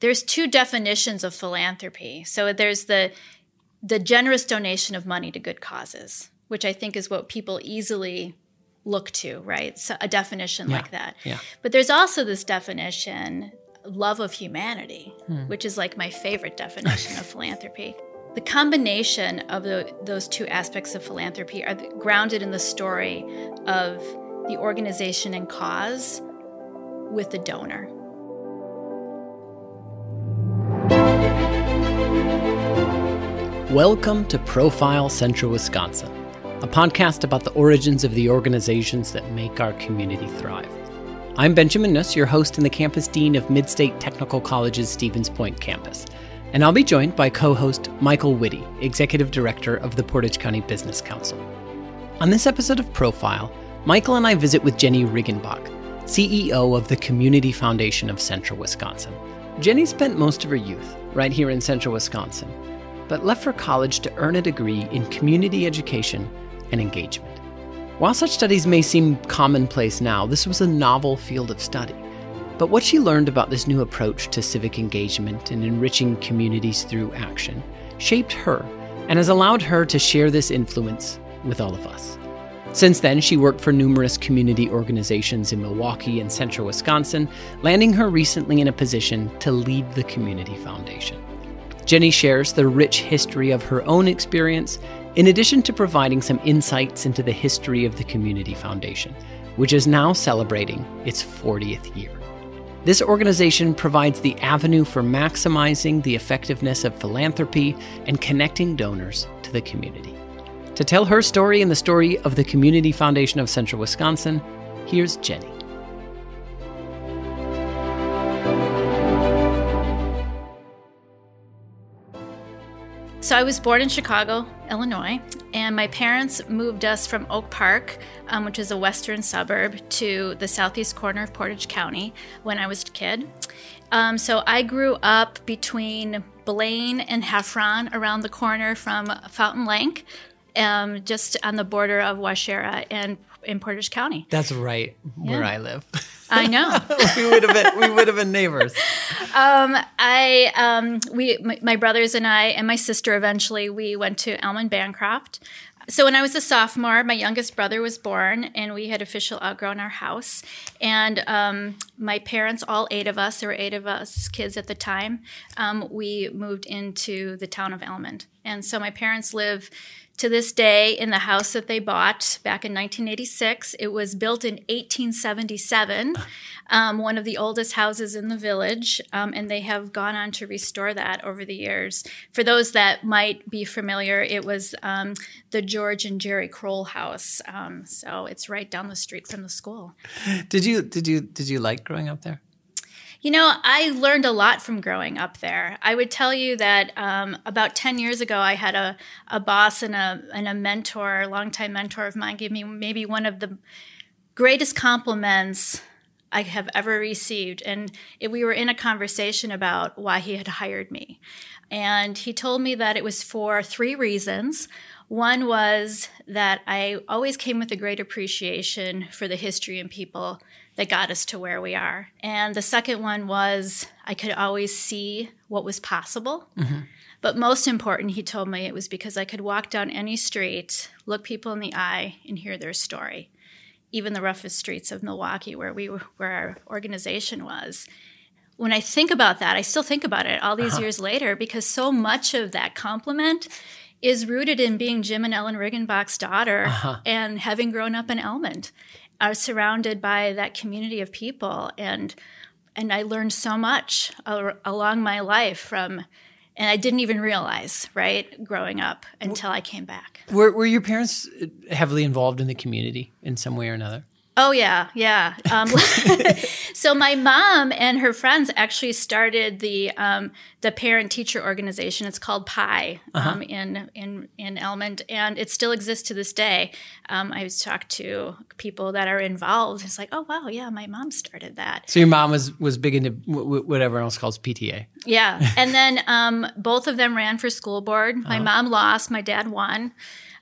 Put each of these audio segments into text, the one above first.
There's two definitions of philanthropy. So there's the the generous donation of money to good causes, which I think is what people easily look to, right? So a definition Yeah, like that. yeah. But there's also this definition, love of humanity, hmm. which is like my favorite definition of philanthropy. The combination of the, those two aspects of philanthropy are grounded in the story of the organization and cause with the donor. Welcome to Profile Central Wisconsin, a podcast about the origins of the organizations that make our community thrive. I'm Benjamin Nuss, your host and the campus dean of Midstate Technical College's Stevens Point campus, and I'll be joined by co host Michael Whitty, executive director of the Portage County Business Council. On this episode of Profile, Michael and I visit with Jenny Riggenbach, CEO of the Community Foundation of Central Wisconsin. Jenny spent most of her youth right here in Central Wisconsin, but left for college to earn a degree in community education and engagement. While such studies may seem commonplace now, this was a novel field of study. But what she learned about this new approach to civic engagement and enriching communities through action shaped her and has allowed her to share this influence with all of us. Since then, she worked for numerous community organizations in Milwaukee and central Wisconsin, landing her recently in a position to lead the Community Foundation. Jenny shares the rich history of her own experience, in addition to providing some insights into the history of the Community Foundation, which is now celebrating its 40th year. This organization provides the avenue for maximizing the effectiveness of philanthropy and connecting donors to the community. To tell her story and the story of the Community Foundation of Central Wisconsin, here's Jenny. So I was born in Chicago, Illinois, and my parents moved us from Oak Park, um, which is a western suburb, to the southeast corner of Portage County when I was a kid. Um, so I grew up between Blaine and Heffron, around the corner from Fountain Lake, um, just on the border of Waushara and in Portage County. That's right where I live. I know. we would have been we would have been neighbors. Um, I um, we my, my brothers and I and my sister eventually we went to Almond Bancroft. So when I was a sophomore, my youngest brother was born, and we had official outgrown our house. And um, my parents, all eight of us, there were eight of us kids at the time, um, we moved into the town of Almond. And so my parents live to this day in the house that they bought back in 1986. It was built in 1877, um, one of the oldest houses in the village, um, and they have gone on to restore that over the years. For those that might be familiar, it was um, the George and Jerry Kroll house. Um, so it's right down the street from the school. Did you did you did you like growing up there? You know, I learned a lot from growing up there. I would tell you that um, about 10 years ago, I had a, a boss and a, and a mentor, a longtime mentor of mine, gave me maybe one of the greatest compliments I have ever received. And it, we were in a conversation about why he had hired me. And he told me that it was for three reasons. One was that I always came with a great appreciation for the history and people that got us to where we are. And the second one was I could always see what was possible. Mm-hmm. But most important, he told me it was because I could walk down any street, look people in the eye, and hear their story. Even the roughest streets of Milwaukee, where we were, where our organization was. When I think about that, I still think about it all these uh-huh. years later because so much of that compliment is rooted in being Jim and Ellen Riggenbach's daughter uh-huh. and having grown up in Almond, are surrounded by that community of people and and I learned so much along my life from and I didn't even realize, right, growing up until I came back. Were were your parents uh, heavily involved in the community in some way or another? Oh yeah, yeah. Um, so my mom and her friends actually started the um, the parent teacher organization. It's called Pi um, in in in Almond, and it still exists to this day. Um, I've talked to people that are involved. It's like, oh wow, yeah, my mom started that. So your mom was was big into w- w- what everyone else calls PTA. Yeah, and then um, both of them ran for school board. My mom lost. My dad won.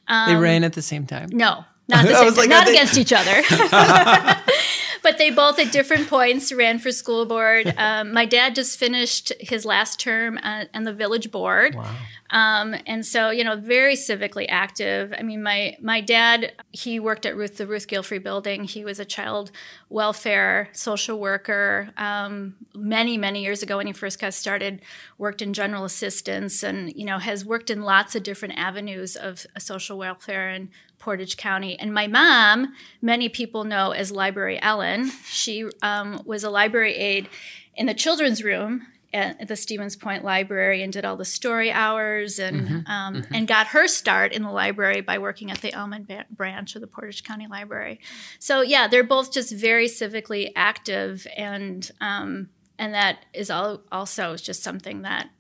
they ran at the same time. No, not the same like, not they- against each other. but they both at different points ran for school board. Um, my dad just finished his last term on the village board. Wow. Um, and so, you know, very civically active. I mean, my my dad, he worked at Ruth the Ruth Gilfry Building. He was a child welfare social worker um, many many years ago when he first got started. Worked in general assistance, and you know, has worked in lots of different avenues of social welfare and Portage County. And my mom, many people know as Library Ellen. She um, was a library aide in the children's room at the Stevens Point Library and did all the story hours and mm-hmm, um, mm-hmm. and got her start in the library by working at the Almond ba- branch of the Portage County Library. So yeah, they're both just very civically active and um, and that is all also just something that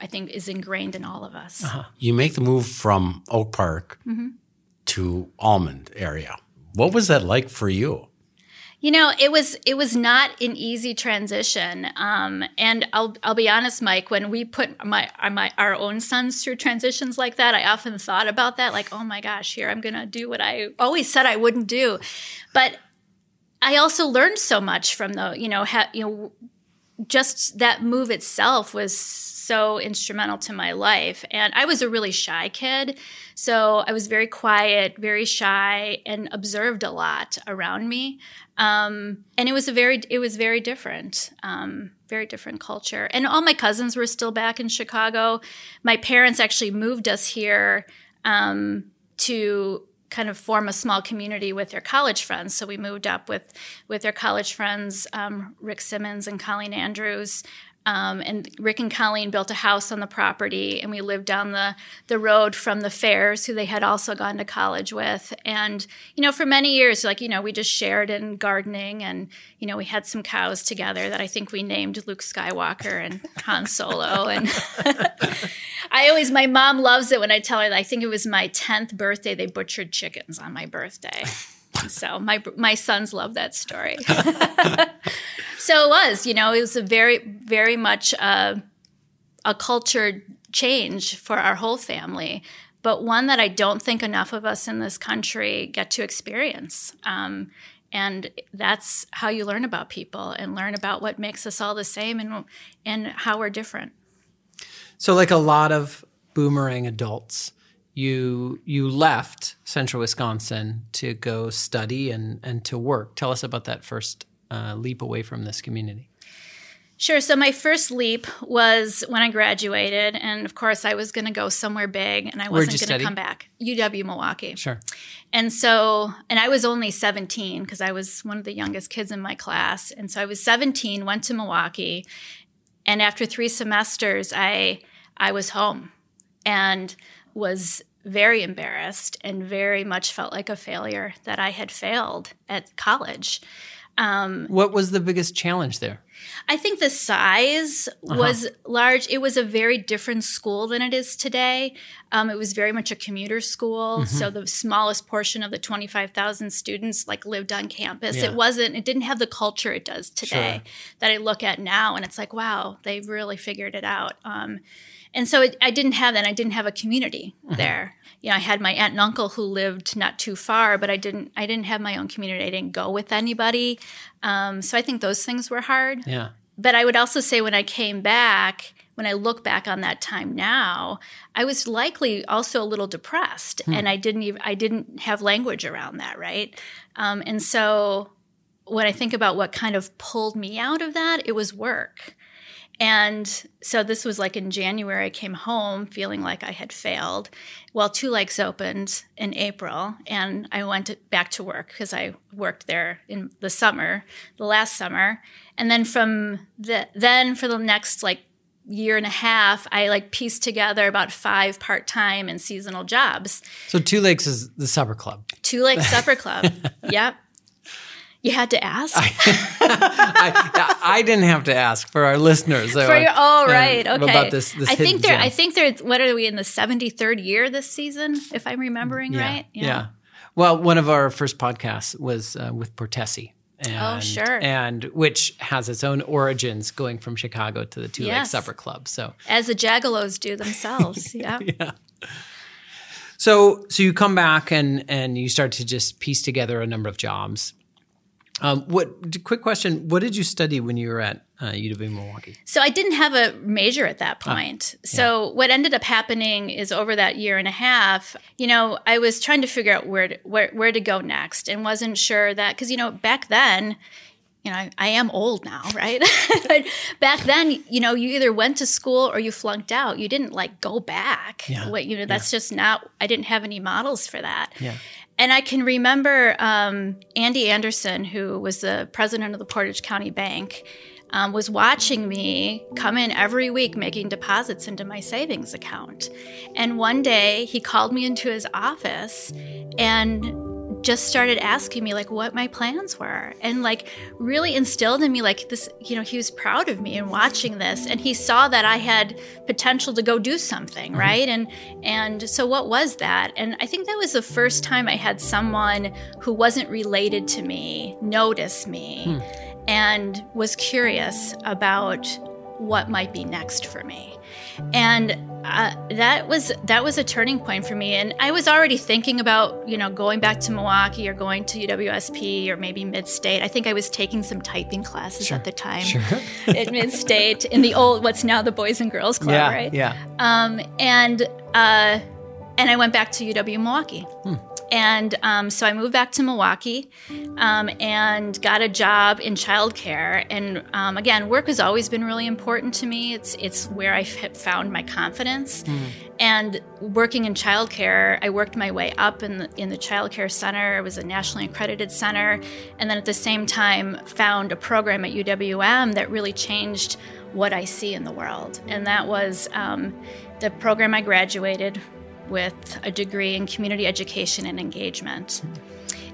I think is ingrained in all of us. Uh-huh. You make the move from Oak Park mm-hmm. to Almond area. What was that like for you? You know, it was it was not an easy transition, um, and I'll I'll be honest, Mike. When we put my my our own sons through transitions like that, I often thought about that, like, oh my gosh, here I'm going to do what I always said I wouldn't do, but I also learned so much from the you know ha, you know just that move itself was so instrumental to my life. And I was a really shy kid. So I was very quiet, very shy, and observed a lot around me. Um, and it was a very, it was very different, um, very different culture. And all my cousins were still back in Chicago. My parents actually moved us here um, to kind of form a small community with their college friends. So we moved up with with their college friends, um, Rick Simmons and Colleen Andrews. Um, and Rick and Colleen built a house on the property, and we lived down the the road from the Fairs, who they had also gone to college with. And you know, for many years, like you know, we just shared in gardening, and you know, we had some cows together that I think we named Luke Skywalker and Han Solo. And I always, my mom loves it when I tell her that I think it was my tenth birthday they butchered chickens on my birthday. So my my sons love that story. so it was, you know, it was a very very much a, a culture change for our whole family, but one that I don't think enough of us in this country get to experience. Um, and that's how you learn about people and learn about what makes us all the same and and how we're different. So, like a lot of boomerang adults, you you left Central Wisconsin to go study and and to work. Tell us about that first uh, leap away from this community. Sure. So my first leap was when I graduated, and of course I was going to go somewhere big, and I wasn't going to come back. UW Milwaukee. Sure. And so, and I was only 17 because I was one of the youngest kids in my class, and so I was 17, went to Milwaukee, and after three semesters, I I was home, and was very embarrassed and very much felt like a failure that I had failed at college. Um, what was the biggest challenge there? I think the size uh-huh. was large. It was a very different school than it is today. Um, it was very much a commuter school, mm-hmm. so the smallest portion of the twenty five thousand students like lived on campus. Yeah. It wasn't. It didn't have the culture it does today sure. that I look at now, and it's like, wow, they've really figured it out. Um, and so it, I didn't have that. I didn't have a community mm-hmm. there. You know, I had my aunt and uncle who lived not too far, but I didn't. I didn't have my own community. I didn't go with anybody. Um, so I think those things were hard. Yeah. But I would also say when I came back, when I look back on that time now, I was likely also a little depressed, hmm. and I didn't even I didn't have language around that, right? Um, and so when I think about what kind of pulled me out of that, it was work. And so this was like in January, I came home feeling like I had failed. Well, Two Lakes opened in April, and I went back to work because I worked there in the summer, the last summer. And then from the, then for the next like year and a half, I like pieced together about five part time and seasonal jobs. So Two Lakes is the supper club. Two Lakes Supper Club. yep. You had to ask. I, I, I, didn't have to ask for our listeners. For your, oh, right, okay. About this, this I think there. I think there's. What are we in the seventy third year this season? If I'm remembering yeah, right. Yeah. yeah. Well, one of our first podcasts was uh, with Portesi. And, oh, sure. And which has its own origins going from Chicago to the Two yes. Lakes Supper Club. So as the Jaggalos do themselves. yeah. yeah. So so you come back and and you start to just piece together a number of jobs Um, what? Quick question: What did you study when you were at uh, UW Milwaukee? So I didn't have a major at that ah, point. yeah. So what ended up happening is over that year and a half, you know, I was trying to figure out where to, where where to go next, and wasn't sure that because you know back then you know, I, I, am old now, right? but back then, you know, you either went to school or you flunked out. You didn't like go back. Yeah. What, you know, that's yeah. just not, I didn't have any models for that. Yeah. And I can remember um, Andy Anderson, who was the president of the Portage County Bank, um, was watching me come in every week making deposits into my savings account. And one day he called me into his office and just started asking me like what my plans were and like really instilled in me like this you know he was proud of me and watching this and he saw that i had potential to go do something mm-hmm. right and and so what was that and i think that was the first time i had someone who wasn't related to me notice me hmm. And was curious about what might be next for me and uh, that was that was a turning point for me and i was already thinking about you know going back to milwaukee or going to uwsp or maybe mid-state i think i was taking some typing classes sure. at the time sure. at mid-state in the old what's now the boys and girls club yeah, right yeah um, and uh, and i went back to uw milwaukee hmm. And um, so I moved back to Milwaukee um, and got a job in childcare. And um, again, work has always been really important to me. It's it's where I found my confidence. Mm. And working in childcare, I worked my way up in the, in the childcare center. It was a nationally accredited center, and then at the same time found a program at UWM that really changed what I see in the world. And that was um, the program I graduated with a degree in community education and engagement.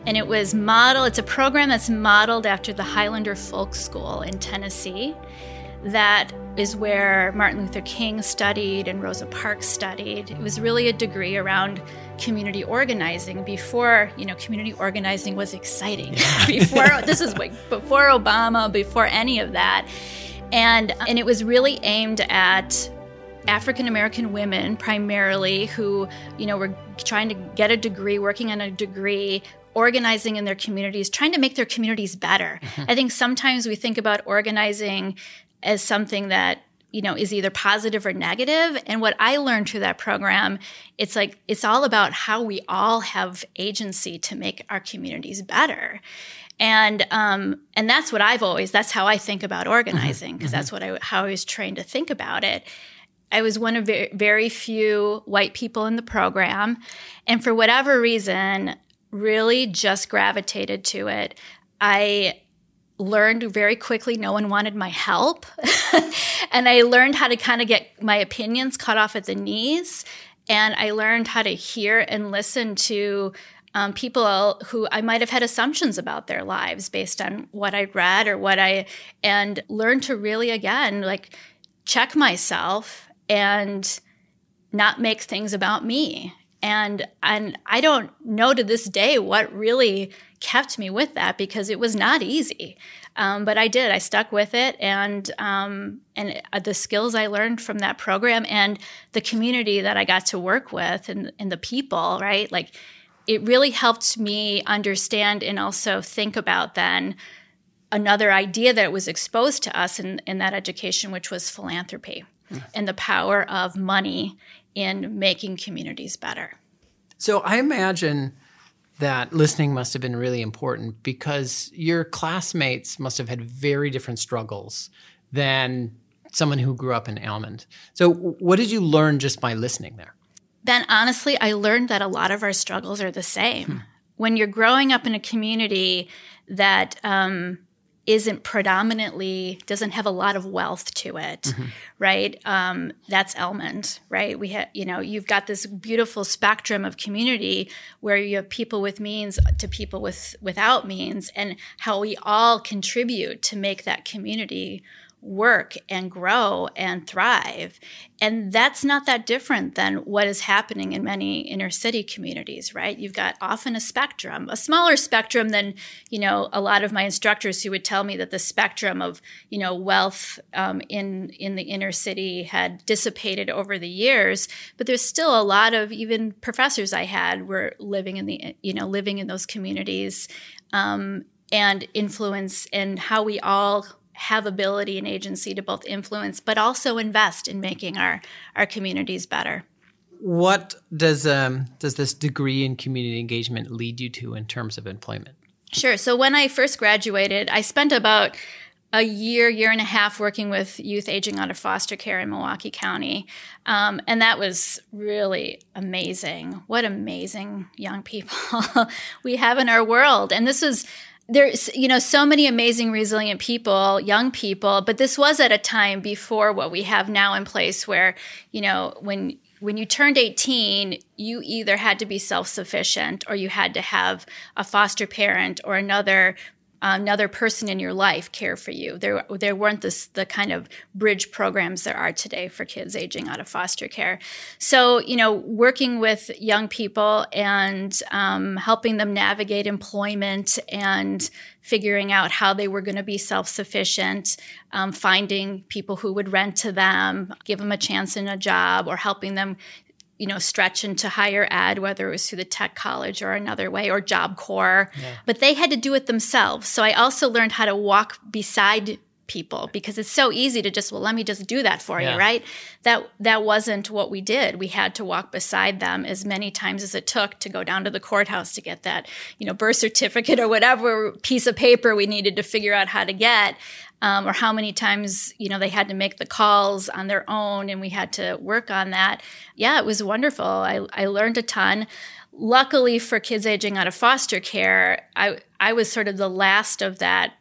And it was modeled, it's a program that's modeled after the Highlander Folk School in Tennessee. That is where Martin Luther King studied and Rosa Parks studied. It was really a degree around community organizing before, you know, community organizing was exciting. before this is like before Obama, before any of that. And and it was really aimed at African American women primarily who, you know, were trying to get a degree, working on a degree, organizing in their communities, trying to make their communities better. Mm-hmm. I think sometimes we think about organizing as something that you know is either positive or negative and what i learned through that program it's like it's all about how we all have agency to make our communities better and um, and that's what i've always that's how i think about organizing because mm-hmm. that's what i how i was trained to think about it I was one of very, few white people in the program. And for whatever reason, really just gravitated to it. I learned very quickly no one wanted my help. and I learned how to kind of get my opinions cut off at the knees. And I learned how to hear and listen to um, people who I might have had assumptions about their lives based on what I'd read or what I, and learned to really, again, like check myself and not make things about me. And and I don't know to this day what really kept me with that because it was not easy. Um, but I did. I stuck with it, and um, and uh, the skills I learned from that program and the community that I got to work with and, and the people, right? Like it really helped me understand and also think about then another idea that was exposed to us in, in that education, which was philanthropy and the power of money in making communities better. So I imagine that listening must have been really important because your classmates must have had very different struggles than someone who grew up in Almond. So what did you learn just by listening there? Ben, honestly, I learned that a lot of our struggles are the same. Hmm. When you're growing up in a community that um, isn't predominantly doesn't have a lot of wealth to it mm-hmm. right um, that's Almond right we have you know you've got this beautiful spectrum of community where you have people with means to people with without means and how we all contribute to make that community work and grow and thrive. And that's not that different than what is happening in many inner city communities, right? You've got often a spectrum, a smaller spectrum than, you know, a lot of my instructors who would tell me that the spectrum of, you know, wealth um, in, in the inner city had dissipated over the years. But there's still a lot of even professors I had were living in the, you know, living in those communities. Um, and influence and how we all have ability and agency to both influence but also invest in making our our communities better what does um, does this degree in community engagement lead you to in terms of employment sure so when i first graduated i spent about a year, year and a half working with youth aging out of foster care in Milwaukee County. Um, and that was really amazing. What amazing young people we have in our world. And this was there's you know so many amazing resilient people young people but this was at a time before what we have now in place where you know when when you turned 18 you either had to be self-sufficient or you had to have a foster parent or another another person in your life care for you. There, there weren't this, the kind of bridge programs there are today for kids aging out of foster care. So, you know, working with young people and um, helping them navigate employment and figuring out how they were going to be self sufficient, um, finding people who would rent to them, give them a chance in a job, or helping them you know, stretch into higher ed, whether it was through the tech college or another way or Job Corps. Yeah. But they had to do it themselves. So I also learned how to walk beside people because it's so easy to just well let me just do that for yeah. you right that that wasn't what we did we had to walk beside them as many times as it took to go down to the courthouse to get that you know birth certificate or whatever piece of paper we needed to figure out how to get um, or how many times you know they had to make the calls on their own and we had to work on that. Yeah it was wonderful. I, I learned a ton. Luckily for kids aging out of foster care i i was sort of the last of that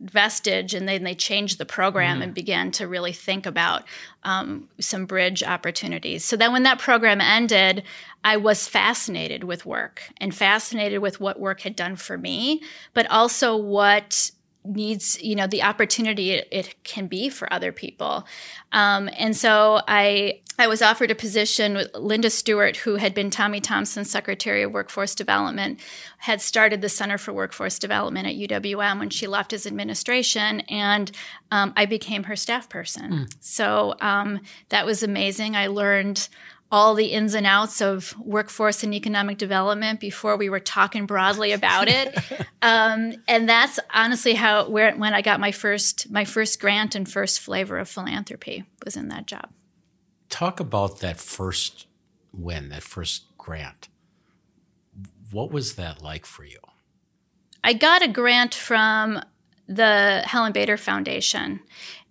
vestige and then they changed the program mm. and began to really think about um, some bridge opportunities. So then when that program ended i was fascinated with work and fascinated with what work had done for me but also what needs you know the opportunity it, can be for other people. Um, and so i i was offered a position with linda stewart who had been tommy thompson's secretary of workforce development had started the center for workforce development at uwm when she left as administration and um, i became her staff person. Mm. so um, that was amazing. I learned all the ins and outs of workforce and economic development before we were talking broadly about it. um, and that's honestly how where when I got my first my first grant and first flavor of philanthropy was in that job. Talk about that first win, that first grant. What was that like for you? I got a grant from the Helen Bader Foundation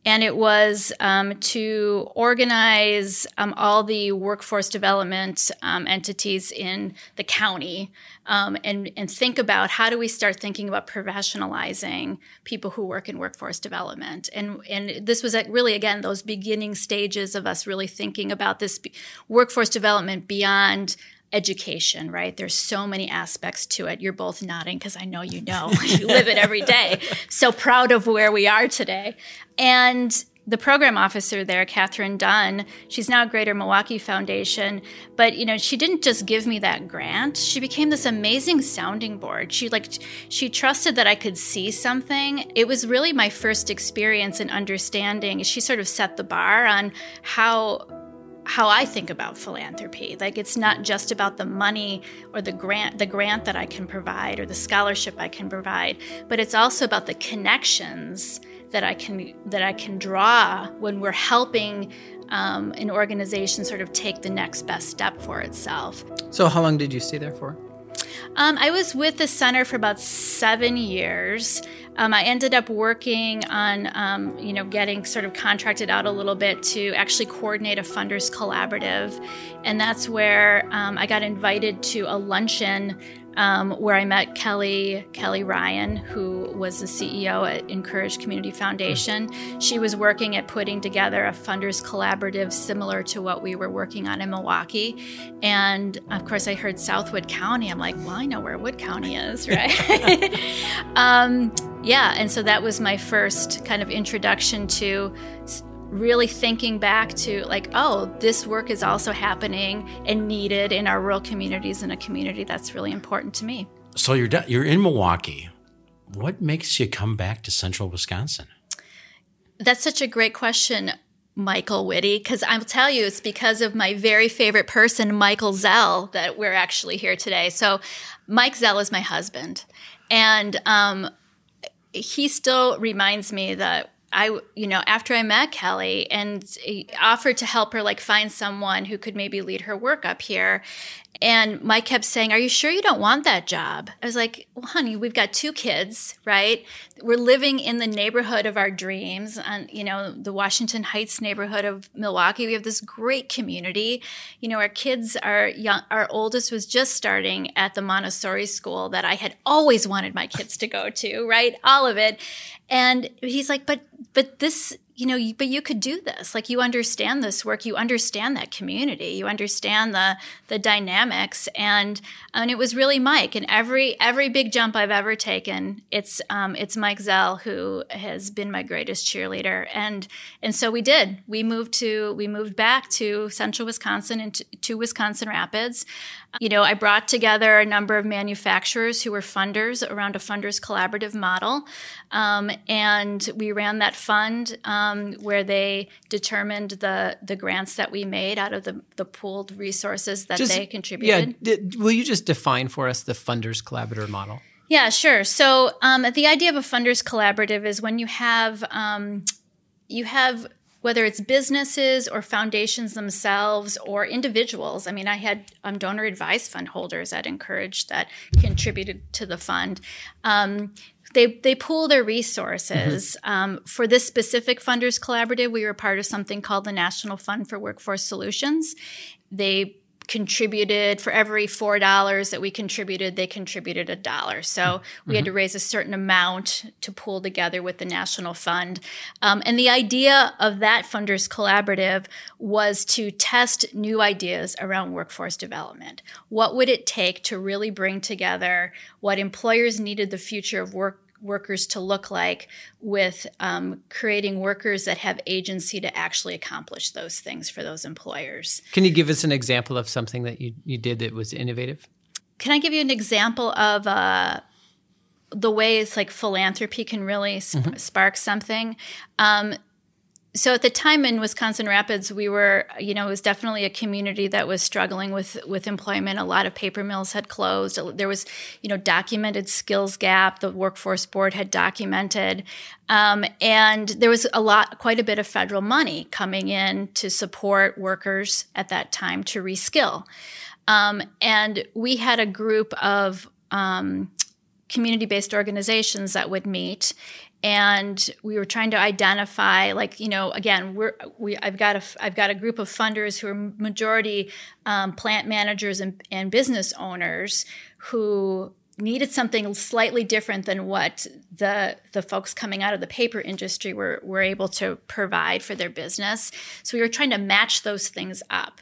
and it was um, to organize um, all the workforce development um, entities in the county um, and, and think about how do we start thinking about professionalizing people who work in workforce development. And, and this was really, again, those beginning stages of us really thinking about this workforce development beyond education, right? There's so many aspects to it. You're both nodding because I know you know. you live it every day. So proud of where we are today. And the program officer there, Catherine Dunn, she's now Greater Milwaukee Foundation, but you know, she didn't just give me that grant. She became this amazing sounding board. She like she trusted that I could see something. It was really my first experience in understanding. She sort of set the bar on how how I think about philanthropy. Like it's not just about the money or the grant the grant that I can provide or the scholarship I can provide, but it's also about the connections that I can that I can draw when we're helping um, an organization sort of take the next best step for itself. So, how long did you stay there for? Um, I was with the center for about seven years. Um, I ended up working on, um, you know, getting sort of contracted out a little bit to actually coordinate a funders collaborative, and that's where um, I got invited to a luncheon um, where I met Kelly Kelly Ryan, who was the CEO at Incourage Community Foundation. She was working at putting together a funders collaborative similar to what we were working on in Milwaukee, and of course I heard South Wood County. I'm like, well, I know where Wood County is, right? um, yeah, and so that was my first kind of introduction to really thinking back to like oh this work is also happening and needed in our rural communities in a community that's really important to me. So you're you're in milwaukee. What makes you come back to central wisconsin? That's such a great question michael whitty because i'll tell you it's because of my very favorite person michael zell that we're actually here today. So mike zell is my husband. And um, he still reminds me that I, you know, after I met Kelly and offered to help her, like find someone who could maybe lead her work up here. And Mike kept saying, Are you sure you don't want that job? I was like, Well, honey, we've got two kids, right? We're living in the neighborhood of our dreams, and you know, the Washington Heights neighborhood of Milwaukee. We have this great community. You know, our kids are young. Our oldest was just starting at the Montessori school that I had always wanted my kids to go to, right? All of it. And he's like, But but this you know, but you could do this. Like you understand this work, you understand that community, you understand the the dynamics, and and it was really Mike. And every every big jump I've ever taken, it's um, it's Mike Zell who has been my greatest cheerleader. And and so we did. We moved to we moved back to Central Wisconsin and to, to Wisconsin Rapids. You know, I brought together a number of manufacturers who were funders around a funders collaborative model, um, and we ran that fund. Um, um, where they determined the the grants that we made out of the, the pooled resources that just, they contributed. Yeah, d- will you just define for us the funders collaborative model? Yeah, sure. So um, the idea of a funders collaborative is when you have um, you have whether it's businesses or foundations themselves or individuals. I mean, I had um, donor advised fund holders that encouraged that contributed to the fund. Um, they they pool their resources. Mm-hmm. Um, for this specific funders collaborative, we were part of something called the National Fund for Workforce Solutions. They contributed for every four dollars that we contributed they contributed a dollar so mm-hmm. we had to mm-hmm. raise a certain amount to pool together with the national fund um, and the idea of that funders collaborative was to test new ideas around workforce development what would it take to really bring together what employers needed the future of work workers to look like with um, creating workers that have agency to actually accomplish those things for those employers. Can you give us an example of something that you, you did that was innovative? Can I give you an example of uh, the ways like philanthropy can really sp- mm-hmm. spark something? Um, so at the time in Wisconsin Rapids, we were, you know, it was definitely a community that was struggling with with employment. A lot of paper mills had closed. There was, you know, documented skills gap. The workforce board had documented, um, and there was a lot, quite a bit of federal money coming in to support workers at that time to reskill. Um, and we had a group of um, community based organizations that would meet and we were trying to identify like you know again we're we i've got a i've got a group of funders who are majority um, plant managers and, and business owners who needed something slightly different than what the the folks coming out of the paper industry were were able to provide for their business. So we were trying to match those things up.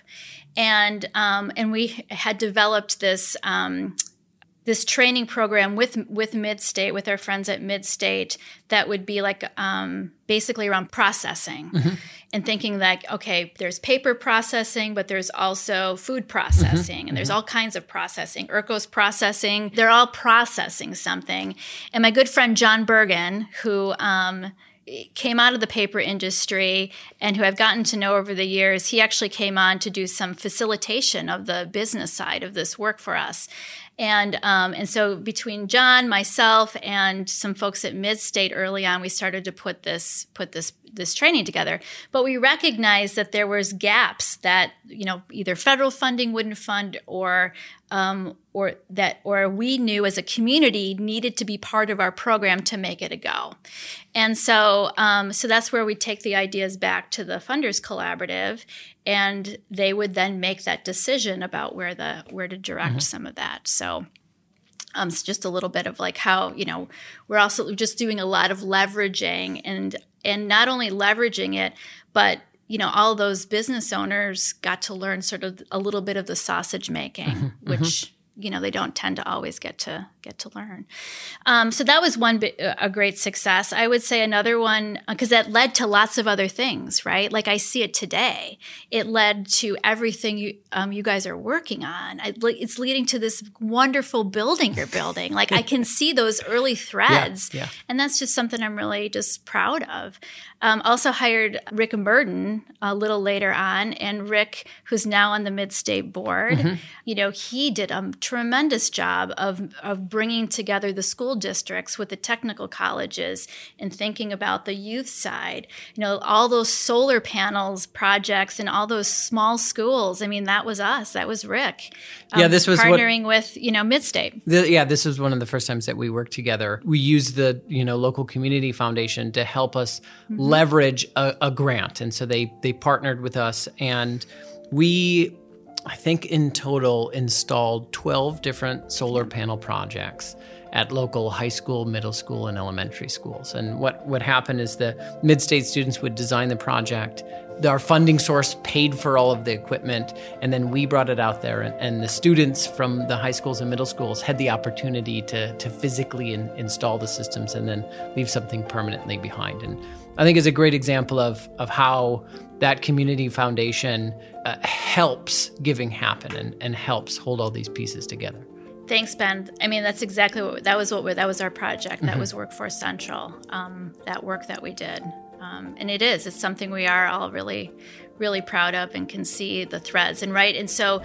And um, and we had developed this um, this training program with with Midstate with our friends at Midstate that would be like um, basically around processing mm-hmm. and thinking like okay there's paper processing but there's also food processing mm-hmm. and there's mm-hmm. all kinds of processing Urco's processing they're all processing something and my good friend John Bergen who um, came out of the paper industry and who I've gotten to know over the years, he actually came on to do some facilitation of the business side of this work for us. And um, and so between John, myself, and some folks at Midstate early on, we started to put this put this this training together. But we recognized that there was gaps that you know either federal funding wouldn't fund or um, or that or we knew as a community needed to be part of our program to make it a go. And so um, so that's where we take the ideas back to the funders collaborative and they would then make that decision about where the where to direct mm-hmm. some of that so um, it's just a little bit of like how you know we're also just doing a lot of leveraging and and not only leveraging it but you know all those business owners got to learn sort of a little bit of the sausage making mm-hmm. which mm-hmm you know they don't tend to always get to get to learn. Um, so that was one a great success. I would say another one because uh, that led to lots of other things right? Like i see it today. It led to everything you um, you guys are working on. I, it's leading to this wonderful building you're building. Like i can see those early threads yeah, yeah. and that's just something i'm really just proud of. Um, also hired Rick Burden a little later on, and Rick, who's now on the Midstate board, mm-hmm. you know, he did a tremendous job of of bringing together the school districts with the technical colleges and thinking about the youth side. You know, all those solar panels projects and all those small schools. I mean, that was us. That was Rick. Um, yeah, this was partnering what, with you know Midstate. The, yeah, this was one of the first times that we worked together. We used the you know local community foundation to help us mm-hmm. leverage a, a grant, and so they they partnered with us and we I think in total installed 12 different solar panel projects at local high school, middle school, and elementary schools. And what, what happened is the mid state students would design the project. Our funding source paid for all of the equipment, and then we brought it out there. And, and the students from the high schools and middle schools had the opportunity to, to physically in, install the systems and then leave something permanently behind. And I think is a great example of, of how that community foundation uh, helps giving happen and, and helps hold all these pieces together. Thanks, Ben. I mean, that's exactly what that was. What that was our project. That mm-hmm. was Workforce Central. Um, that work that we did, um, and it is. It's something we are all really, really proud of, and can see the threads. And right, and so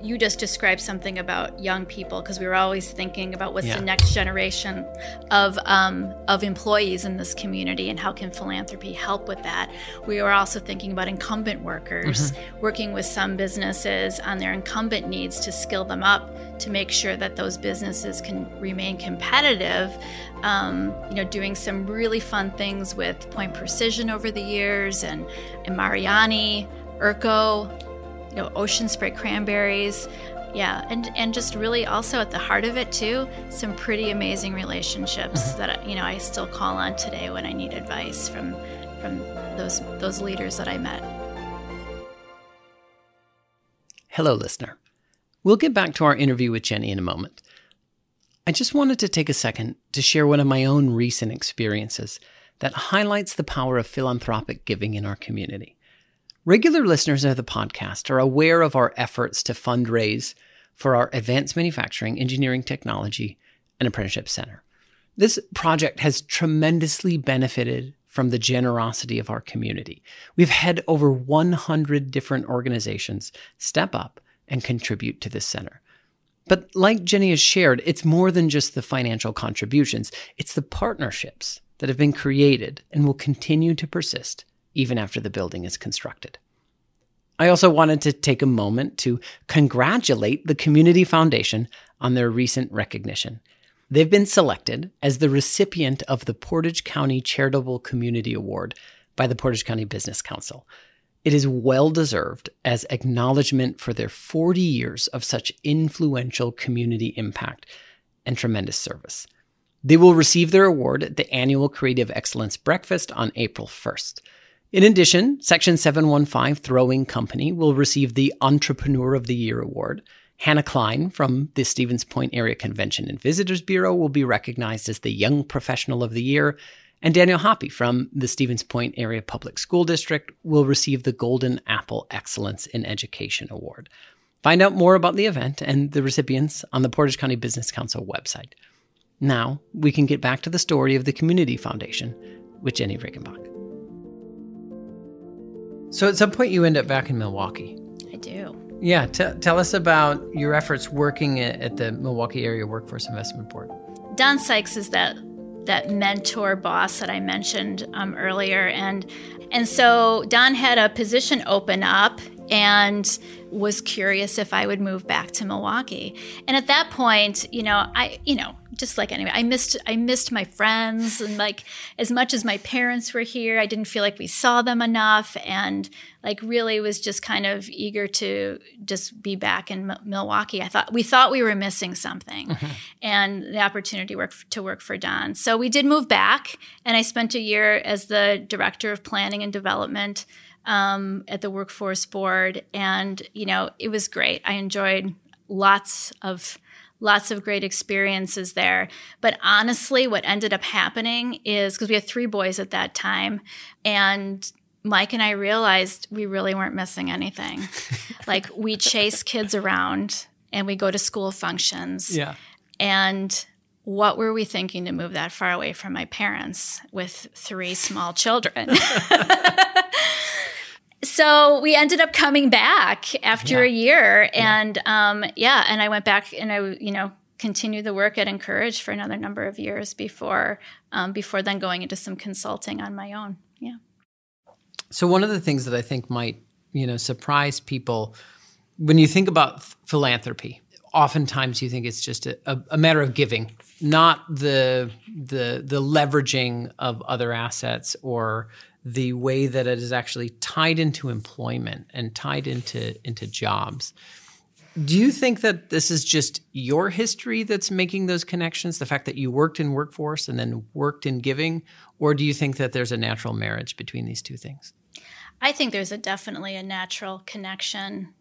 you just described something about young people because we were always thinking about what's yeah. the next generation of um, of employees in this community and how can philanthropy help with that. We were also thinking about incumbent workers, mm-hmm. working with some businesses on their incumbent needs to skill them up to make sure that those businesses can remain competitive. Um, you know, doing some really fun things with Point Precision over the years and, and Mariani, Urco, you know, ocean spray cranberries. Yeah, and and just really also at the heart of it too, some pretty amazing relationships mm-hmm. that you know I still call on today when I need advice from from those those leaders that I met. Hello, listener. We'll get back to our interview with Jenny in a moment. I just wanted to take a second to share one of my own recent experiences that highlights the power of philanthropic giving in our community. Regular listeners of the podcast are aware of our efforts to fundraise for our Advanced Manufacturing, Engineering Technology, and Apprenticeship Center. This project has tremendously benefited from the generosity of our community. We've had over 100 different organizations step up and contribute to this center. But like Jenny has shared, it's more than just the financial contributions, it's the partnerships that have been created and will continue to persist even after the building is constructed. I also wanted to take a moment to congratulate the Community Foundation on their recent recognition. They've been selected as the recipient of the Portage County Charitable Community Award by the Portage County Business Council. It is well deserved as acknowledgement for their 40 years of such influential community impact and tremendous service. They will receive their award at the annual Creative Excellence Breakfast on April 1st. In addition, Section 715 Throwing Company will receive the Entrepreneur of the Year award. Hannah Klein from the Stevens Point Area Convention and Visitors Bureau will be recognized as the Young Professional of the Year. And Daniel Hoppy from the Stevens Point Area Public School District will receive the Golden Apple Excellence in Education Award. Find out more about the event and the recipients on the Portage County Business Council website. Now, we can get back to the story of the Community Foundation with Jenny Riggenbach. So at some point, you end up back in Milwaukee. I do. Yeah, t- tell us about your efforts working at, at the Milwaukee Area Workforce Investment Board. Don Sykes is that that mentor boss that I mentioned um, earlier, and and so Don had a position open up and was curious if I would move back to Milwaukee. And at that point, you know, I, you know, just like anyway, I missed I missed my friends and like as much as my parents were here, I didn't feel like we saw them enough and like really was just kind of eager to just be back in M- Milwaukee. I thought we thought we were missing something mm-hmm. and the opportunity work to work for Don. So we did move back and I spent a year as the director of planning and development um, at the workforce board, and you know it was great. I enjoyed lots of lots of great experiences there. But honestly, what ended up happening is because we had three boys at that time, and Mike and I realized we really weren't missing anything. like we chase kids around and we go to school functions. Yeah. And what were we thinking to move that far away from my parents with three small children? so we ended up coming back after yeah. a year and yeah. um, yeah and i went back and i you know continued the work at Incourage for another number of years before um, before then going into some consulting on my own. Yeah. So one of the things that I think might you know surprise people when you think about philanthropy, oftentimes you think it's just a, a, a matter of giving, not the the the leveraging of other assets or the way that it is actually tied into employment and tied into into jobs. Do you think that this is just your history that's making those connections, the fact that you worked in workforce and then worked in giving, or do you think that there's a natural marriage between these two things? I think there's a definitely a natural connection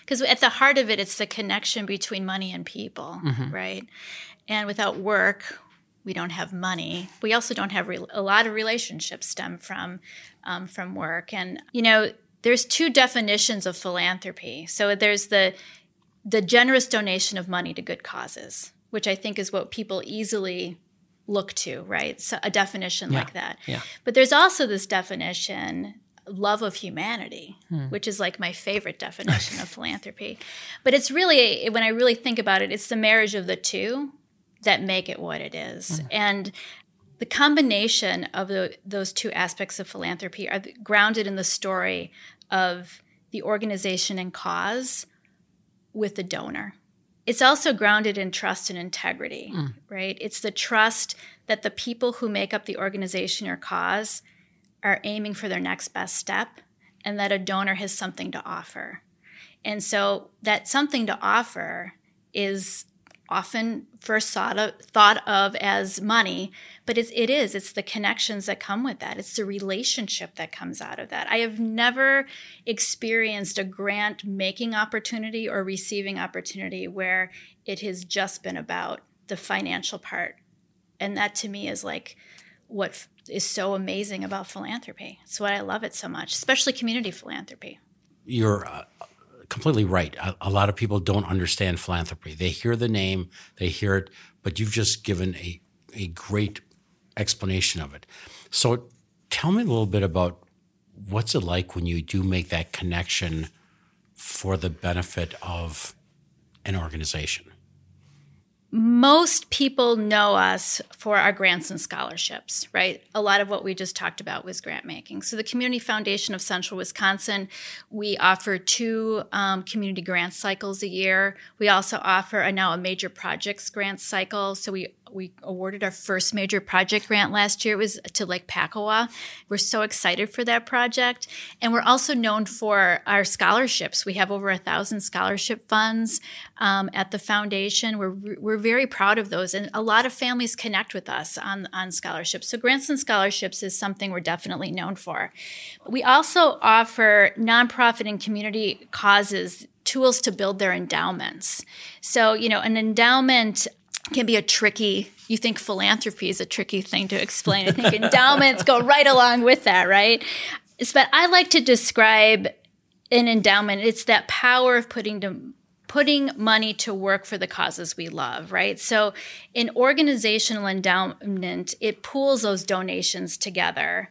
because at the heart of it it's the connection between money and people, mm-hmm. right? And without work, we don't have money. We also don't have re- a lot of relationships stem from um, from work. And you know, there's two definitions of philanthropy. So there's the the generous donation of money to good causes, which I think is what people easily look to, right? So a definition yeah. like that. Yeah. But there's also this definition love of humanity, hmm. which is like my favorite definition of philanthropy. But it's really, when I really think about it, it's the marriage of the two that make it what it is. Hmm. And the combination of the, those two aspects of philanthropy are grounded in the story of the organization and cause with the donor. It's also grounded in trust and integrity, mm. right? It's the trust that the people who make up the organization or cause are aiming for their next best step and that a donor has something to offer. And so that something to offer is often first thought of, thought of as money, but it's, it is. It's the connections that come with that. It's the relationship that comes out of that. I have never experienced a grant making opportunity or receiving opportunity where it has just been about the financial part. And that to me is like what is so amazing about philanthropy. It's why I love it so much, especially community philanthropy. You're uh, completely right. A, a, lot of people don't understand philanthropy. They hear the name, they hear it, but you've just given a, a great explanation of it. So tell me a little bit about what's it like when you do make that connection for the benefit of an organization? Most people know us for our grants and scholarships, right? A lot of what we just talked about was grant making. So, the Community Foundation of Central Wisconsin, we offer two um, community grant cycles a year. We also offer a, now a major projects grant cycle. So, we we awarded our first major project grant last year. It was to Lake Pacawa. We're so excited for that project. And we're also known for our scholarships. We have over a thousand scholarship funds um, at the foundation. We're, we're very proud of those. And a lot of families connect with us on, on scholarships. So grants and scholarships is something we're definitely known for. We also offer nonprofit and community causes tools to build their endowments. So, you know, an endowment can be a tricky you think philanthropy is a tricky thing to explain. I think endowments go right along with that right? But i like to describe an endowment. It's that power of putting to putting money to work for the causes we love right? So an organizational endowment it pools those donations together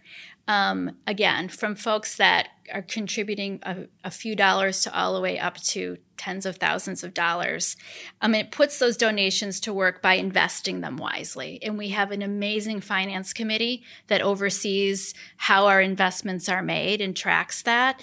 um, again, from folks that are contributing a, a, few dollars to all the way up to tens of thousands of dollars. Um, it puts those donations to work by investing them wisely. And we have an amazing finance committee that oversees how our investments are made and tracks that.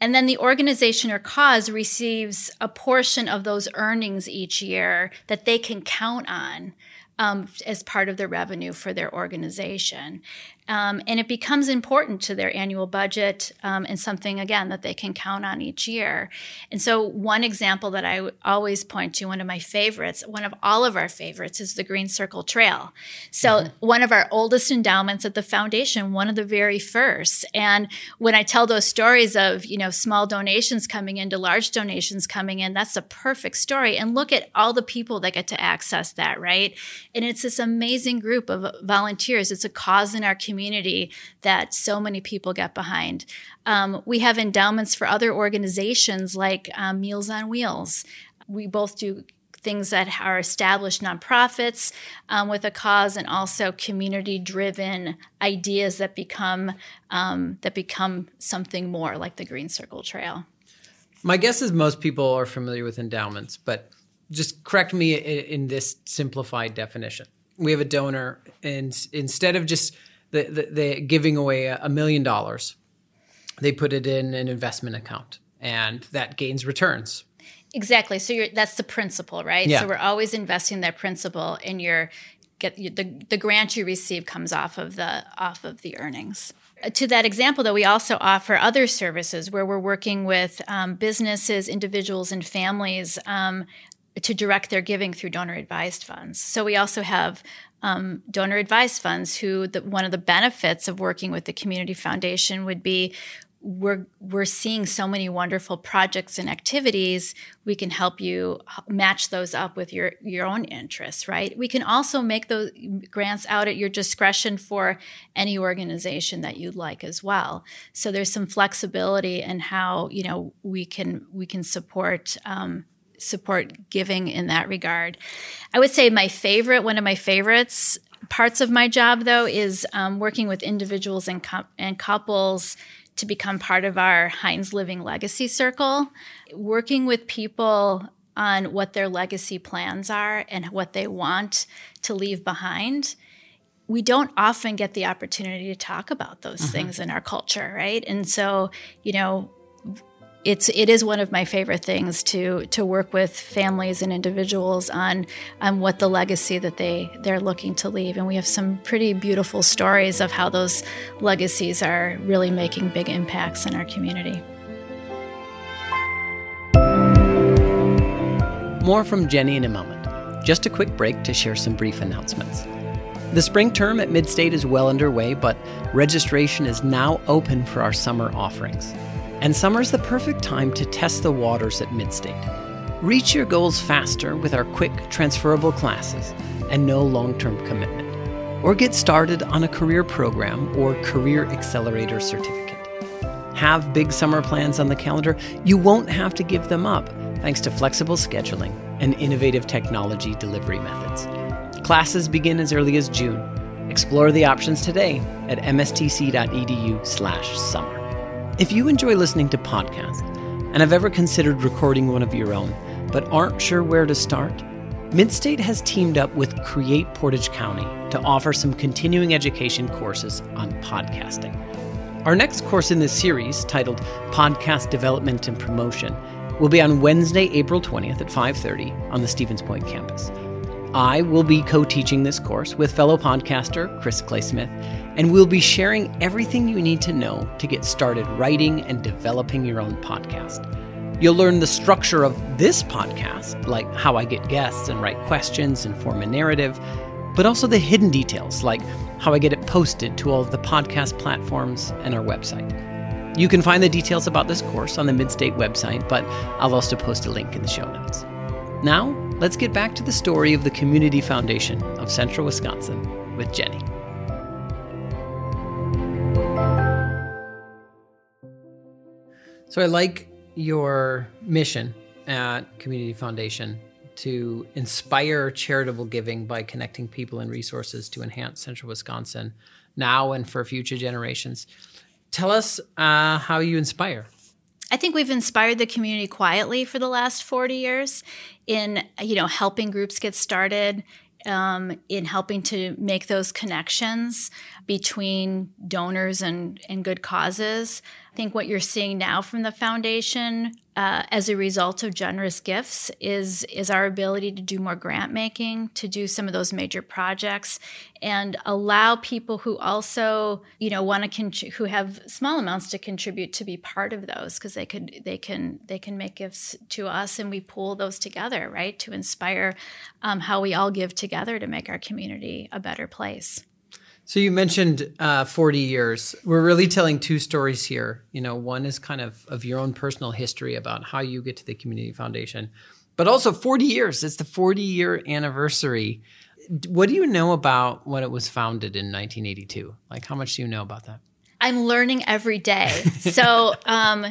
And then the organization or cause receives a portion of those earnings each year that they can count on um, as part of the revenue for their organization. Um, and it becomes important to their annual budget um, and something, again, that they can count on each year. And so, one example that I always point to, one of my favorites, one of all of our favorites, is the Green Circle Trail. So, mm-hmm. one of our oldest endowments at the foundation, one of the very first. And when I tell those stories of, you know, small donations coming into large donations coming in, that's a perfect story. And look at all the people that get to access that, right? And it's this amazing group of volunteers. It's a cause in our community community that so many people get behind. Um, we have endowments for other organizations like um, Meals on Wheels. We both do things that are established nonprofits um, with a cause and also community driven ideas that become um, that become something more like the green circle trail my guess is most people are familiar with endowments but just correct me in, in this simplified definition. We have a donor, and instead of just the, the, the giving away a million dollars, they put it in an investment account, and that gains returns. Exactly. So that's the principle, right? Yeah. So we're always investing that principle in your get the the grant you receive comes off of the off of the earnings. To that example, though, we also offer other services where we're working with um, businesses, individuals, and families um, to direct their giving through donor advised funds. So we also have um, donor advised funds who the, one of the benefits of working with the community foundation would be we're we're seeing so many wonderful projects and activities. We can help you match those up with your your own interests right? We can also make those grants out at your discretion for any organization that you'd like as well. So there's some flexibility in how you know we can we can support um, support giving in that regard i would say my favorite one of my favorites parts of my job though is um, working with individuals and, com- and couples to become part of our Hines Living Legacy Circle, working with people on what their legacy plans are and what they want to leave behind. We don't often get the opportunity to talk about those mm-hmm. things in our culture, right? And so, you know, it's it is one of my favorite things to to work with families and individuals on on what the legacy that they they're looking to leave and we have some pretty beautiful stories of how those legacies are really making big impacts in our community. More from Jenny in a moment. Just a quick break to share some brief announcements. The spring term at Midstate is well underway, but registration is now open for our summer offerings. And summer's the perfect time to test the waters at Midstate. Reach your goals faster with our quick, transferable classes and no long term commitment. Or get started on a career program or career accelerator certificate. Have big summer plans on the calendar? You won't have to give them up thanks to flexible scheduling and innovative technology delivery methods. Classes begin as early as June. Explore the options today at mstc.edu/summer. If you enjoy listening to podcasts and have ever considered recording one of your own, but aren't sure where to start, Midstate has teamed up with Create Portage County to offer some continuing education courses on podcasting. Our next course in this series, titled Podcast Development and Promotion, will be on Wednesday, April 20th at 5:30 on the Stevens Point campus. I will be co-teaching this course with fellow podcaster Chris Clay-Smith and we'll be sharing everything you need to know to get started writing and developing your own podcast. You'll learn the structure of this podcast, like how I get guests and write questions and form a narrative, but also the hidden details, like how I get it posted to all of the podcast platforms and our website. You can find the details about this course on the Midstate website, but I'll also post a link in the show notes. Now, let's get back to the story of the Community Foundation of Central Wisconsin with Jenny. So I like your mission at Community Foundation to inspire charitable giving by connecting people and resources to enhance central Wisconsin now and for future generations. Tell us uh, how you inspire. I think we've inspired the community quietly for the last 40 years in you know helping groups get started um, in helping to make those connections between donors and, and good causes. I think what you're seeing now from the foundation uh, as a result of generous gifts is is our ability to do more grant making, to do some of those major projects, and allow people who also you know want to con- who have small amounts to contribute to be part of those because they could they can they can make gifts to us and we pool those together right to inspire um, how we all give together to make our community a better place. So you mentioned uh, 40 years. We're really telling two stories here. You know, one is kind of of your own personal history about how you get to the community foundation, but also 40 years. It's the 40 year anniversary. What do you know about when it was founded in 1982? Like, how much do you know about that? I'm learning every day. So, um,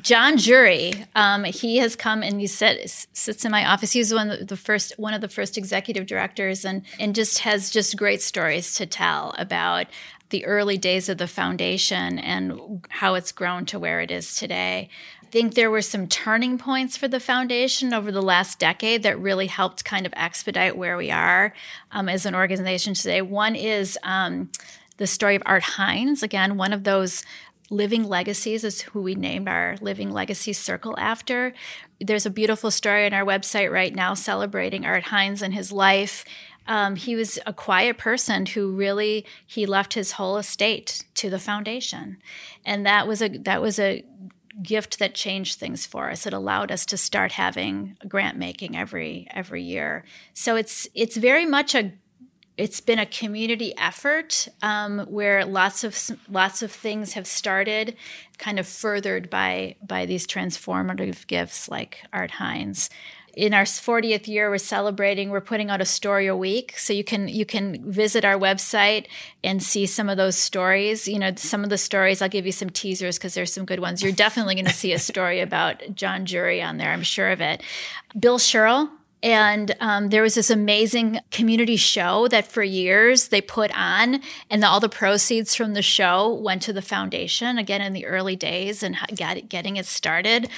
John Jury, um, he has come and he sit, sits in my office. He's one of the first, one of the first executive directors, and and just has just great stories to tell about the early days of the foundation and how it's grown to where it is today. I think there were some turning points for the foundation over the last decade that really helped kind of expedite where we are um, as an organization today. One is um, the story of Art Hines, again, one of those living legacies is who we named our living legacy circle after. There's a beautiful story on our website right now celebrating Art Hines and his life. Um, he was a quiet person who really he left his whole estate to the foundation, and that was a that was a gift that changed things for us. It allowed us to start having grant making every every year. So it's it's very much a it's been a community effort um, where lots of lots of things have started, kind of furthered by by these transformative gifts like Art Hines. In our 40th year we're celebrating we're putting out a story a week. So you can you can visit our website and see some of those stories. You know some of the stories i'll give you some teasers because there's some good ones. You're definitely going to see a story about john jury on there i'm sure of it. Bill sherrill and um, there was this amazing community show that for years they put on, and the, all the proceeds from the show went to the foundation again in the early days and getting it started.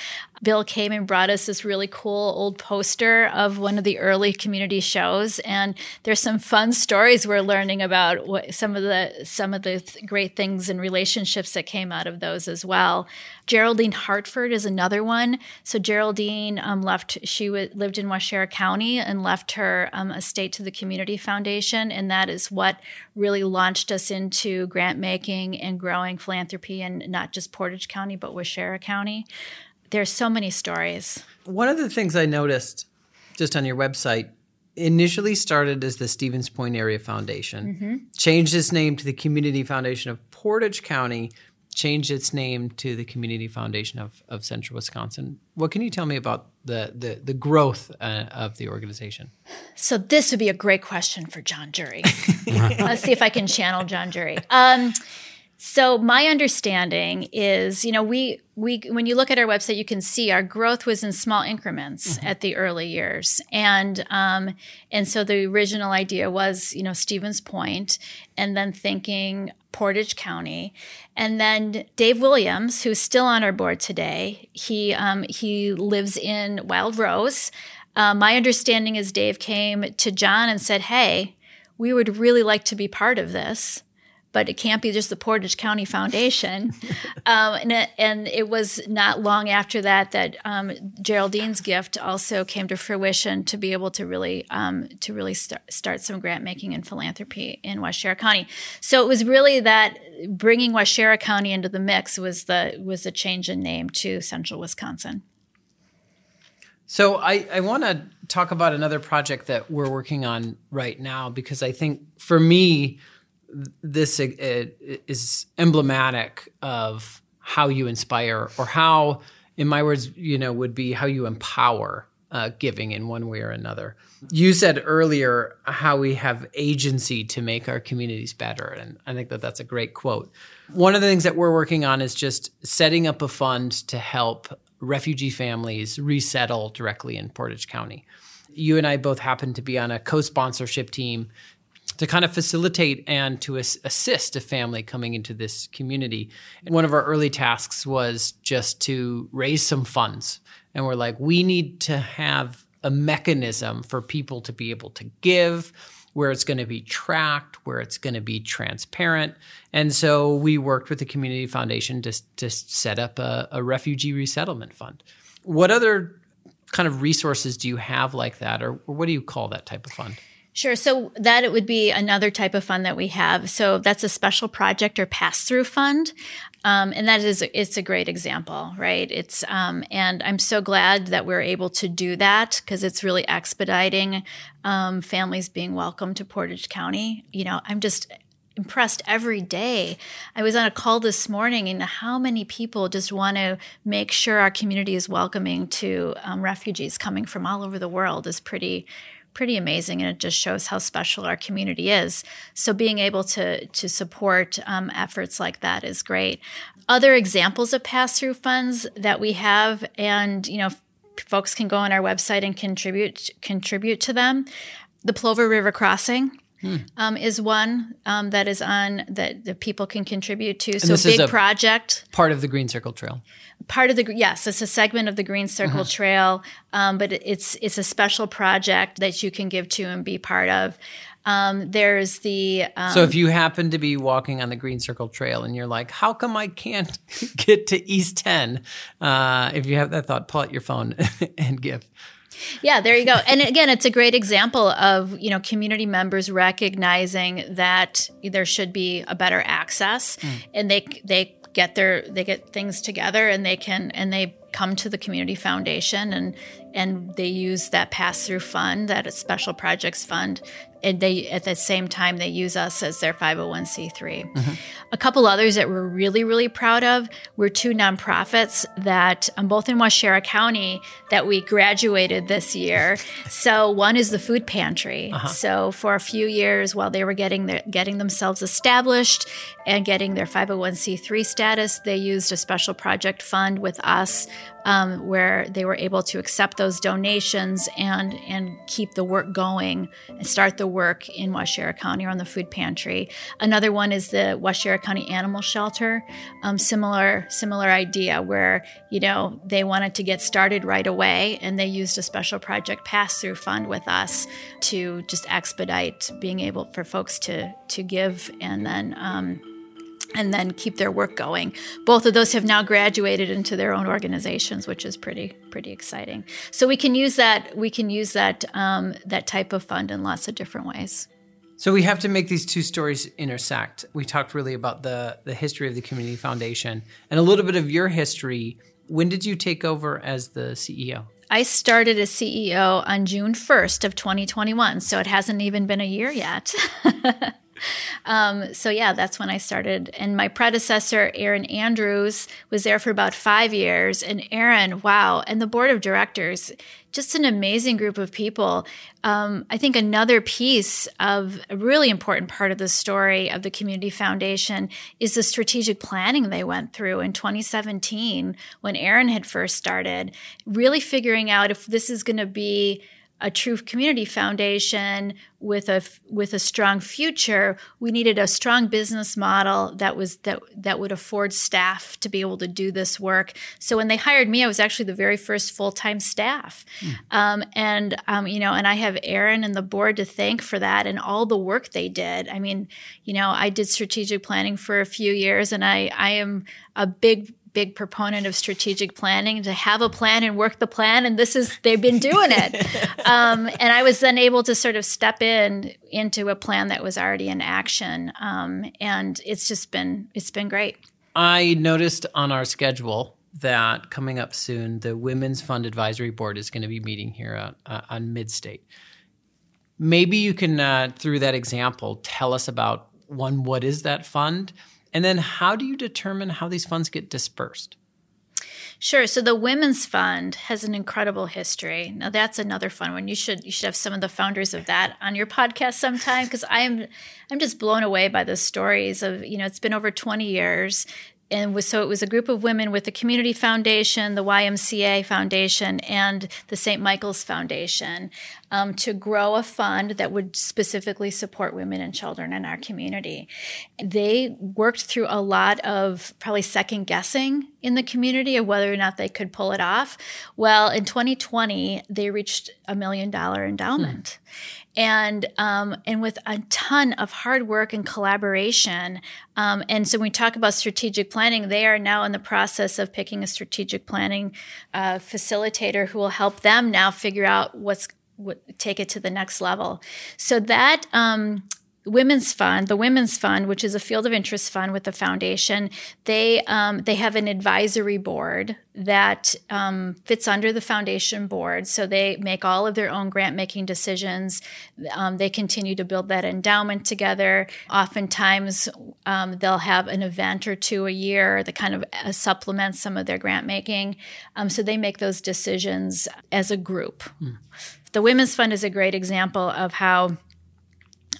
Bill came and brought us this really cool old poster of one of the early community shows, and there's some fun stories we're learning about what, some of the some of the th- great things and relationships that came out of those as well. Geraldine Hartford is another one. So Geraldine um, left; she w- lived in Waushara County and left her um, estate to the Community Foundation, and that is what really launched us into grant making and growing philanthropy in not just Portage County but Waushara County there's so many stories. One of the things I noticed just on your website initially started as the Stevens Point Area Foundation, mm-hmm. changed its name to the Community Foundation of Portage County, changed its name to the Community Foundation of, of Central Wisconsin. What can you tell me about the the, the growth uh, of the organization? So this would be a great question for John Jury. Let's see if I can channel John Jury. Um, so my understanding is, you know, we we when you look at our website, you can see our growth was in small increments mm-hmm. at the early years, and um, and so the original idea was, you know, Stevens Point, and then thinking Portage County, and then Dave Williams, who's still on our board today, he um, he lives in Wild Rose. Uh, my understanding is Dave came to John and said, "Hey, we would really like to be part of this." But it can't be just the Portage County Foundation. um, and, it, and, it, was not long after that that um, Geraldine's gift also came to fruition to be able to really um, to really start, start some grant making and philanthropy in Waushara County. So it was really that bringing Waushara County into the mix was the was the change in name to Central Wisconsin. So I, I want to talk about another project that we're working on right now because I think for me this is emblematic of how you inspire or how in my words you know would be how you empower uh, giving in one way or another. You said earlier how we have agency to make our communities better and i think that that's a great quote. One of the things that we're working on is just setting up a fund to help refugee families resettle directly in portage county. You and i both happen to be on a co-sponsorship team to kind of facilitate and to as- assist a family coming into this community. And one of our early tasks was just to raise some funds. And we're like, we need to have a mechanism for people to be able to give where it's going to be tracked, where it's going to be transparent. And so we worked with the Community Foundation to, to set up a, a refugee resettlement fund. What other kind of resources do you have like that, or, or what do you call that type of fund? Sure. So that it would be another type of fund that we have. So that's a special project or pass through fund. Um, and that is it's a great example, right? It's um, and I'm so glad that we're able to do that because it's really expediting um, families being welcome to Portage County. You know, I'm just impressed every day. I was on a call this morning, and how many people just want to make sure our community is welcoming to um, refugees coming from all over the world is pretty pretty amazing and it just shows how special our community is. So being able to to support um, efforts like that is great. Other examples of pass-through funds that we have and you know folks can go on our website and contribute contribute to them. The plover river crossing um, is one um, that is on that, the people can contribute to. so this is big project. Part of the Green Circle Trail. part of the yes it's a segment of the green circle trail um, but it's it's a special project that you can give to and be part of um, there's the um, So if you happen to be walking on the Green Circle Trail and you're like, how come I can't get to East 10? Uh, if you have that thought, pull out your phone and give. Yeah, there you go. And again, it's a great example of you know community members recognizing that there should be a better access, mm. and they they get their they get things together, and they can and they come to the community foundation and and they use that pass through fund, that special projects fund, and they at the same time they use us as their 501c3. A couple others that we're really really proud of were two nonprofits that um, both in Waushara County that we graduated this year. So one is the food pantry. So for a few years while they were getting their, getting themselves established and getting their 501c3 status, they used a special project fund with us um, where they were able to accept those donations and and keep the work going and start the work in Waushara County or on the food pantry. Another one is the Waushara County Animal Shelter. Um, similar similar idea where you know they wanted to get started right away and they used a special project pass through fund with us to just expedite being able for folks to to give and then. Um, and then keep their work going. Both of those have now graduated into their own organizations, which is pretty pretty exciting. So we can use that we can use that um, that type of fund in lots of different ways. So we have to make these two stories intersect. We talked really about the the history of the community foundation and a little bit of your history. When did you take over as the CEO? I started as CEO on June 1st of 2021, so it hasn't even been a year yet. um, so yeah, that's when I started. And my predecessor, Aaron Andrews, was there for about five years. And Aaron, wow, and the board of directors, just an amazing group of people. Um, I think another piece of a really important part of the story of the Community Foundation is the strategic planning they went through in 2017 when Aaron had first started, really figuring out if this is going to be a true community foundation with a with a strong future we needed a strong business model that was that that would afford staff to be able to do this work. So when they hired me i was actually the very first full-time staff. Um, and um, you know and i have aaron and the board to thank for that and all the work they did. I mean you know i did strategic planning for a few years and i i am a big big proponent of strategic planning to have a plan and work the plan and this is they've been doing it um, and i was then able to sort of step in into a plan that was already in action um, and it's just been it's been great I noticed on our schedule that coming up soon, the Women's Fund Advisory Board is going to be meeting here at, uh, on Midstate. Maybe you can, uh, through that example, tell us about one, what is that fund? And then how do you determine how these funds get dispersed? Sure. So the Women's Fund has an incredible history. Now that's another fun one. You should you should have some of the founders of that on your podcast sometime because I'm I'm just blown away by the stories of you know it's been over 20 years and was, so it was a group of women with the Community Foundation, the YMCA Foundation, and the St. Michael's Foundation um, to grow a fund that would specifically support women and children in our community. They worked through a lot of probably second guessing in the community of whether or not they could pull it off. Well, in 2020, they reached a million dollar endowment. And um, and with a ton of hard work and collaboration, um, and so when we talk about strategic planning, they are now in the process of picking a strategic planning uh, facilitator who will help them now figure out what's what, take it to the next level. So that um, Women's Fund, the Women's Fund, which is a field of interest fund with the foundation, they um, they have an advisory board that um, fits under the foundation board. So they make all of their own grant making decisions. Um, they continue to build that endowment together. Oftentimes, um, they'll have an event or two a year that kind of uh, supplements some of their grant making. Um, so they make those decisions as a group. The Women's Fund is a great example of how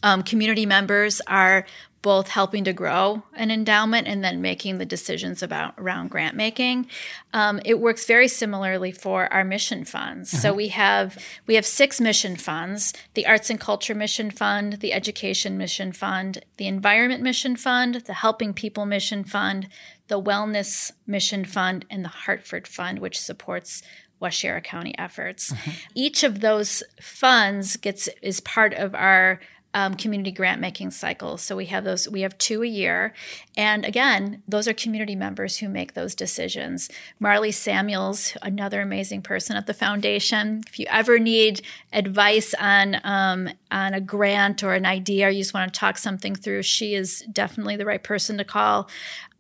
um, community members are both helping to grow an endowment and then making the decisions about around grant making. Um, it works very similarly for our mission funds. So we have we have six mission funds: the Arts and Culture Mission Fund, the Education Mission Fund, the Environment Mission Fund, the Helping People Mission Fund, the Wellness Mission Fund, and the Hartford Fund, which supports Waushara County efforts. Each of those funds gets is part of our um, community grant making cycles. So we have those. We have two a year, and again, those are community members who make those decisions. Marley Samuels, another amazing person at the foundation. If you ever need advice on um, on a grant or an idea, or you just want to talk something through, she is definitely the right person to call.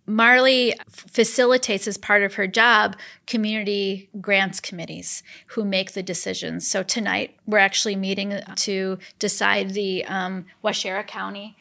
Marley facilitates as part of her job community grants committees who make the decisions. So tonight we're actually meeting to decide the um, Waushara County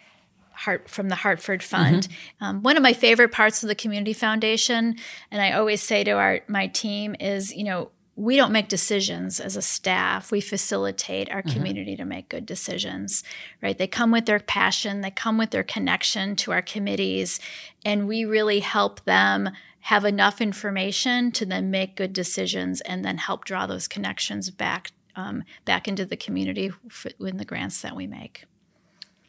Hart from the Hartford Fund. Um, one of my favorite parts of the Community Foundation, and I always say to our my team is, you know, we don't make decisions as a staff. We facilitate our community to make good decisions, right? They come with their passion, they come with their connection to our committees, and we really help them have enough information to then make good decisions and then help draw those connections back um, back into the community in the grants that we make.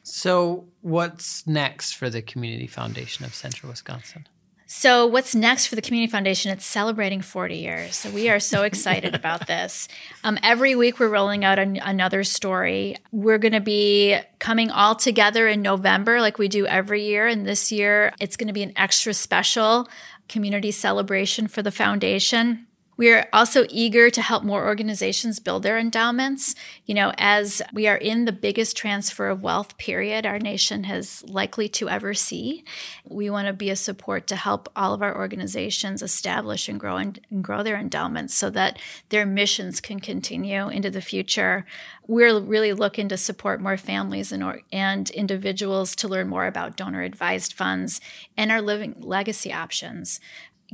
So, what's next for the Community Foundation of Central Wisconsin? So, what's next for the Community Foundation? It's celebrating 40 years. So, we are so excited about this. Um, every week, we're rolling out an, another story. We're going to be coming all together in November, like we do every year. And this year, it's going to be an extra special community celebration for the foundation. We are also eager to help more organizations build their endowments. You know, as we are in the biggest transfer of wealth period our nation has likely to ever see, we want to be a support to help all of our organizations establish and grow and, and grow their endowments so that their missions can continue into the future. We're really looking to support more families and, or, and individuals to learn more about donor advised funds and our living legacy options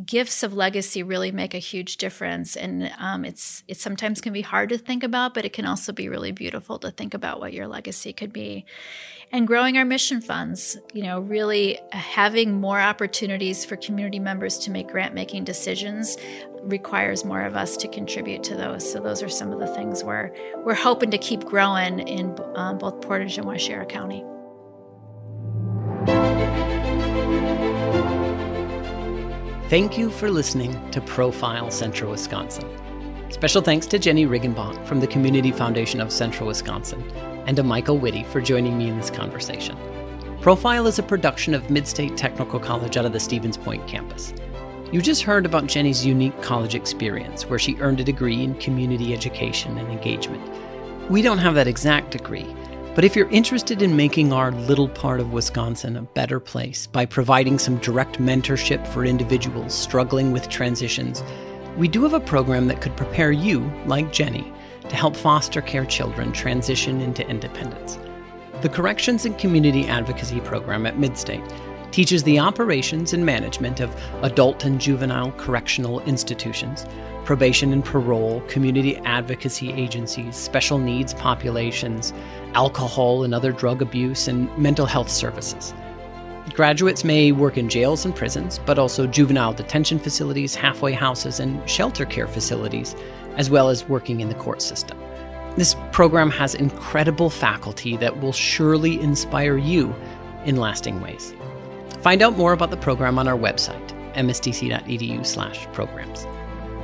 gifts of legacy really make a huge difference. And um, it's it sometimes can be hard to think about but it can also be really beautiful to think about what your legacy could be. And growing our mission funds you know really having more opportunities for community members to make grant making decisions requires more of us to contribute to those. So those are some of the things we're we're hoping to keep growing in um, both portage and waushara county Thank you for listening to Profile Central Wisconsin. Special thanks to Jenny Riggenbach from the Community Foundation of Central Wisconsin and to Michael Whitty for joining me in this conversation. Profile is a production of Midstate Technical College out of the Stevens Point campus. You just heard about Jenny's unique college experience where she earned a degree in community education and engagement. We don't have that exact degree, but if you're interested in making our little part of Wisconsin a better place by providing some direct mentorship for individuals struggling with transitions, we do have a program that could prepare you, like Jenny, to help foster care children transition into independence. The Corrections and Community Advocacy Program at Midstate teaches the operations and management of adult and juvenile correctional institutions, probation and parole, community advocacy agencies, special needs populations, alcohol and other drug abuse, and mental health services. Graduates may work in jails and prisons, but also juvenile detention facilities, halfway houses, and shelter care facilities, as well as working in the court system. This program has incredible faculty that will surely inspire you in lasting ways. Find out more about the program on our website, mstc.edu/programs.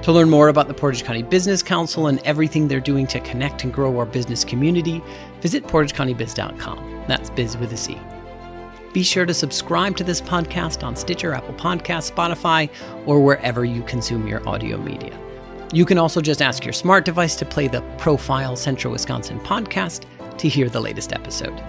To learn more about the Portage County Business Council and everything they're doing to connect and grow our business community, visit portagecountybiz.com. That's biz with a C. Be sure to subscribe to this podcast on Stitcher, Apple Podcasts, Spotify, or wherever you consume your audio media. You can also just ask your smart device to play the Profile Central Wisconsin podcast to hear the latest episode.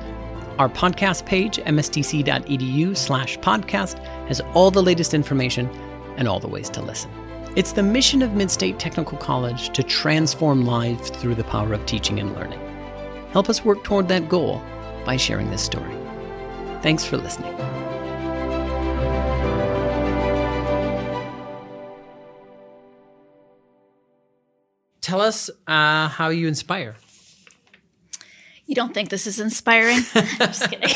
Our podcast page, mstc.edu slash podcast, has all the latest information and all the ways to listen. It's the mission of Midstate Technical College to transform lives through the power of teaching and learning. Help us work toward that goal by sharing this story. Thanks for listening. Tell us uh, how you inspire. You don't think this is inspiring? I'm just kidding.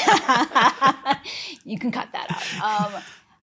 you can cut that out. Um,